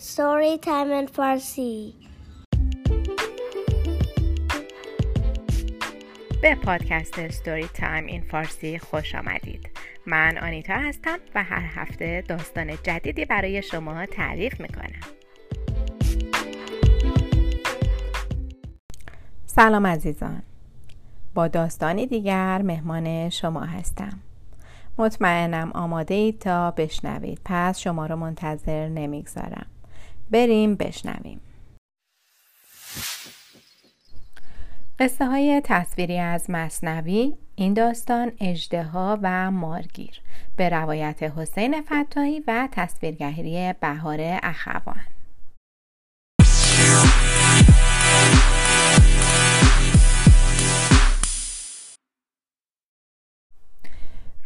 Story Time in Farsi. به پادکست ستوری تایم این فارسی خوش آمدید. من آنیتا هستم و هر هفته داستان جدیدی برای شما تعریف می‌کنم. سلام عزیزان. با داستانی دیگر مهمان شما هستم. مطمئنم آماده اید تا بشنوید. پس شما رو منتظر نمی‌گذارم. بریم بشنویم. قصه های تصویری از مصنوی این داستان اجدها و مارگیر. به روایت حسین فتاحی و تصویرگری بهار اخوان.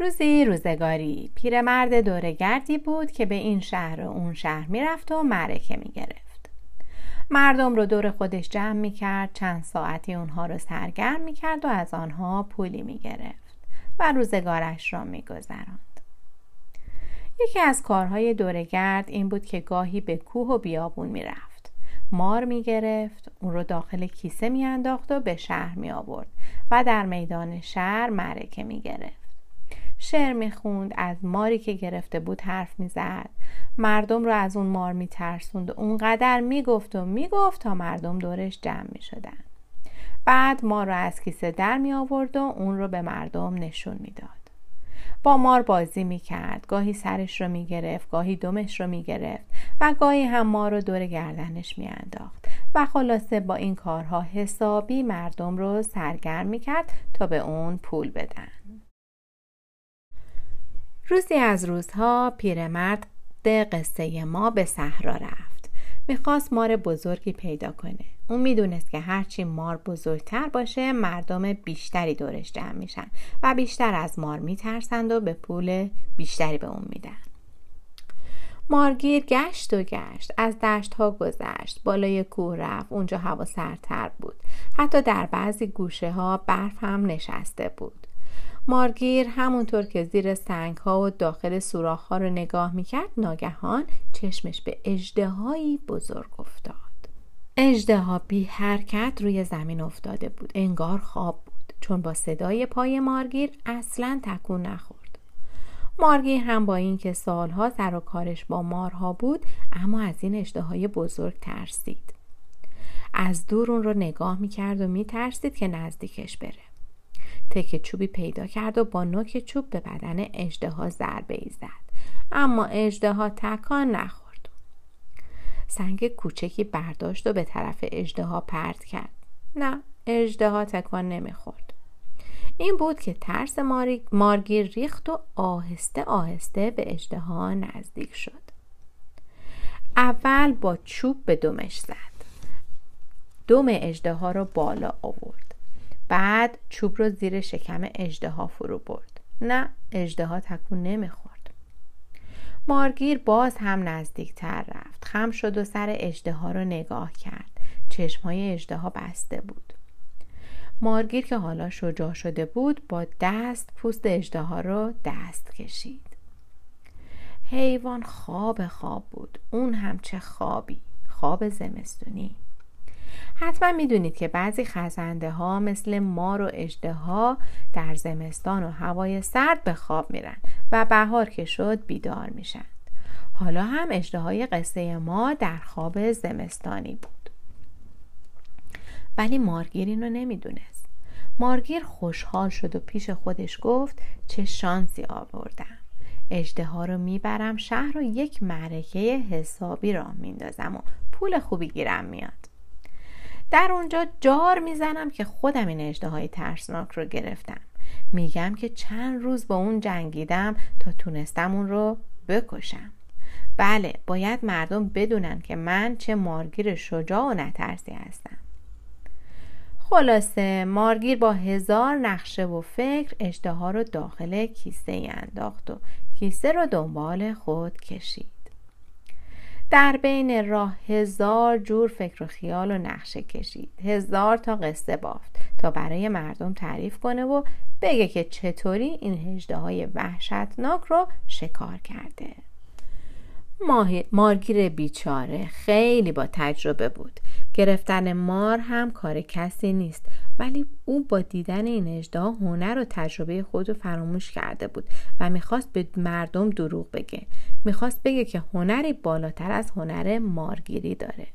روزی روزگاری. پیرمرد دورگردی بود که به این شهر و اون شهر می‌رفت و معرکه می‌گرفت. مردم رو دور خودش جمع می‌کرد چند ساعتی اونها رو سرگرم می‌کرد و از آنها پولی می‌گرفت و روزگارش را میگذراند. یکی از کارهای دورگرد این بود که گاهی به کوه و بیابون می‌رفت. مار می‌گرفت اون رو داخل کیسه میانداخت و به شهر می آورد و در میدان شهر معرکه می‌گرفت. شعر می‌خوند از ماری که گرفته بود حرف می‌زد. مردم رو از اون مار میترسوند. و اونقدر می‌گفت و می‌گفت تا مردم دورش جمع می‌شدن. بعد مار رو از کیسه در می آورد و اون رو به مردم نشون می‌داد. با مار بازی می‌کرد. گاهی سرش رو می‌گرفت گاهی دمش رو می‌گرفت و گاهی هم مار رو دور گردنش میانداخت. و خلاصه با این کارها حسابی مردم رو سرگرم می‌کرد تا به اون پول بدن. روزی از روزها پیرمرد قصه ما به صحرا رفت. می‌خواست مار بزرگی پیدا کنه. اون می‌دونست که هرچی مار بزرگتر باشه مردم بیشتری دورش جمع میشن و بیشتر از مار میترسند و به پول بیشتری به اون میدن. مارگیر گشت و گشت. از دشت ها گذشت. بالای کوه رفت. اونجا هوا سرتر بود. حتی در بعضی گوشه ها برف هم نشسته بود. مارگیر همونطور که زیر سنگ ها و داخل سوراخ ها رو نگاه می‌کرد ناگهان چشمش به اجدهایی بزرگ افتاد. اجدها بی حرکت روی زمین افتاده بود. انگار خواب بود. چون با صدای پای مارگیر اصلا تکون نخورد. مارگیر هم با اینکه سالها سر و کارش با مارها بود اما از این اجدهای بزرگ ترسید. از دور اون رو نگاه می‌کرد و میترسید که نزدیکش بره. تک چوبی پیدا کرد و با نوک چوب به بدن اجدها ضربه ای زد. اما اجدها تکان نخورد. سنگ کوچکی برداشت و به طرف اجدها پرت کرد. نه اجدها تکان نمی‌خورد. این بود که ترس مارگیر ریخت و آهسته آهسته به اجدها نزدیک شد. اول با چوب به دمش زد. دم اجدها را بالا آورد. بعد چوب رو زیر شکم اجدها فرو برد. نه اجدها تکون نمی‌خورد. مارگیر باز هم نزدیکتر رفت. خم شد و سر اجدها رو نگاه کرد. چشمهای اجدها بسته بود. مارگیر که حالا شجاع شده بود با دست پوست اجدها رو دست کشید. حیوان خواب خواب بود. اون هم چه خوابی. خواب زمستونی. حتما می‌دونید که بعضی خزنده ها مثل مار و اجده ها در زمستان و هوای سرد به خواب میرن و بهار که شد بیدار میشن. حالا هم اجده های قصه ما در خواب زمستانی بود. ولی مارگیر اینو نمی‌دونست. مارگیر خوشحال شد و پیش خودش گفت چه شانسی آوردم. اجده ها رو می‌برم شهر و یک معرکه حسابی را میندازم و پول خوبی گیرم میاد. در اونجا جار می‌زنم که خودم این های ترسناک رو گرفتم. میگم که چند روز با اون جنگیدم تا تونستم اون رو بکشم. بله باید مردم بدونن که من چه مارگیر شجاع و نترسی هستم. خلاصه مارگیر با هزار نقشه و فکر اشتها رو داخل کیسه انداخت و کیسه رو دنبال خود کشید. در بین راه هزار جور فکر و خیال و نقشه کشید. هزار تا قصه بافت تا برای مردم تعریف کنه و بگه که چطوری این هجده های وحشتناک رو شکار کرده. مارگیر بیچاره خیلی با تجربه بود. گرفتن مار هم کار کسی نیست. ولی او با دیدن این اجدا هنر و تجربه خود رو فراموش کرده بود و می‌خواست به مردم دروغ بگه. می‌خواست بگه که هنری بالاتر از هنر مارگیری داره.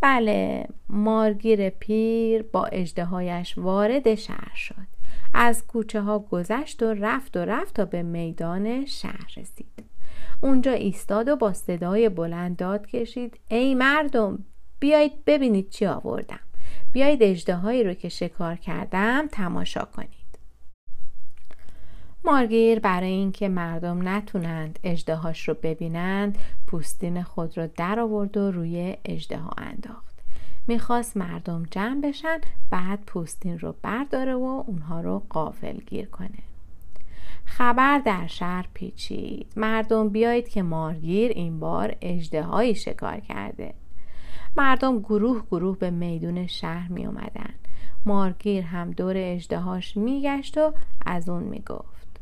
بله مارگیر پیر با اجدهایش وارد شهر شد. از کوچه ها گذشت و رفت و رفت تا به میدان شهر رسید. اونجا ایستاد و با صدای بلند داد کشید. ای مردم بیایید ببینید چی آوردم. بیایید اجدهایی رو که شکار کردم تماشا کنید. مارگیر برای اینکه مردم نتونند اجدهاش رو ببینند پوستین خود رو در آورد و روی اجدها انداخت. می‌خواست مردم جمع بشن بعد پوستین رو برداره و اونها رو قافل گیر کنه. خبر در شهر پیچید مردم بیایید که مارگیر این بار اجدهایی شکار کرده مردم گروه گروه به میدون شهر می اومدن. مارگیر هم دور اجدهاش میگشت و از اون می‌گفت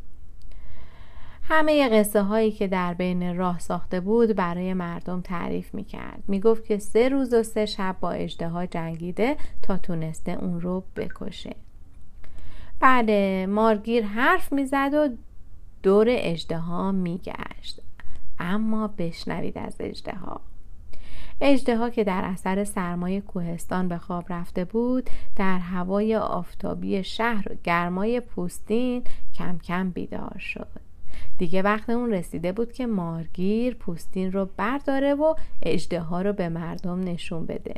همه قصه هایی که در بین راه ساخته بود برای مردم تعریف می کرد. می گفت که سه روز و سه شب با اجده جنگیده تا تونسته اون رو بکشه. بله مارگیر حرف می‌زد و دور اجده ها می گشت. اما بشنوید از اجده ها. اجده که در اثر سرمای کوهستان به خواب رفته بود در هوای آفتابی شهر و گرمای پوستین کم کم بیدار شد دیگه وقت اون رسیده بود که مارگیر پوستین رو برداره و اجده ها رو به مردم نشون بده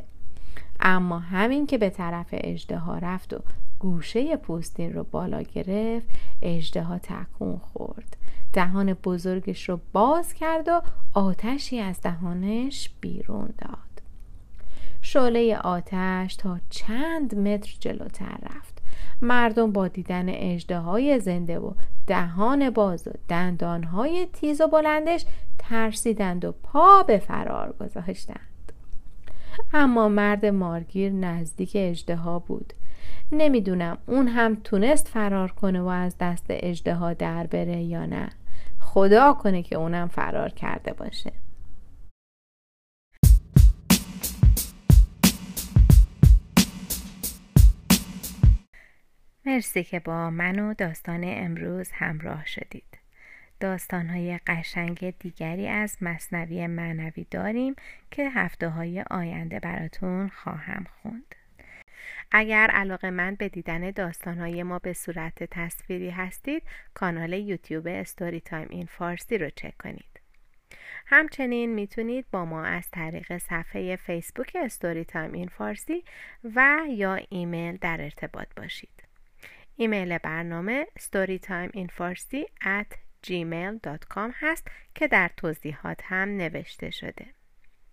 اما همین که به طرف اجده ها رفت و گوشه پوستین رو بالا گرفت اجده ها تکون خورد. دهان بزرگش رو باز کرد و آتشی از دهانش بیرون داد. شعله آتش تا چند متر جلوتر رفت. مردم با دیدن اجده زنده و دهان باز و دندان های تیز و بلندش ترسیدند و پا به فرار گذاشتند. اما مرد مارگیر نزدیک اجده بود. نمی‌دونم اون هم تونست فرار کنه و از دست اجده در بره یا نه. خدا کنه که اونم فرار کرده باشه. مرسی که با من و داستان امروز همراه شدید. داستانهای قشنگ دیگری از مصنوی معنوی داریم که هفته های آینده براتون خواهم خوند. اگر علاقه من به دیدن داستانهای ما به صورت تصویری هستید کانال یوتیوب Story Time in Farsi رو چک کنید. همچنین می‌تونید با ما از طریق صفحه فیسبوک Story Time in Farsi و یا ایمیل در ارتباط باشید. ایمیل برنامه storytimeinfarsi at gmail.com هست که در توضیحات هم نوشته شده.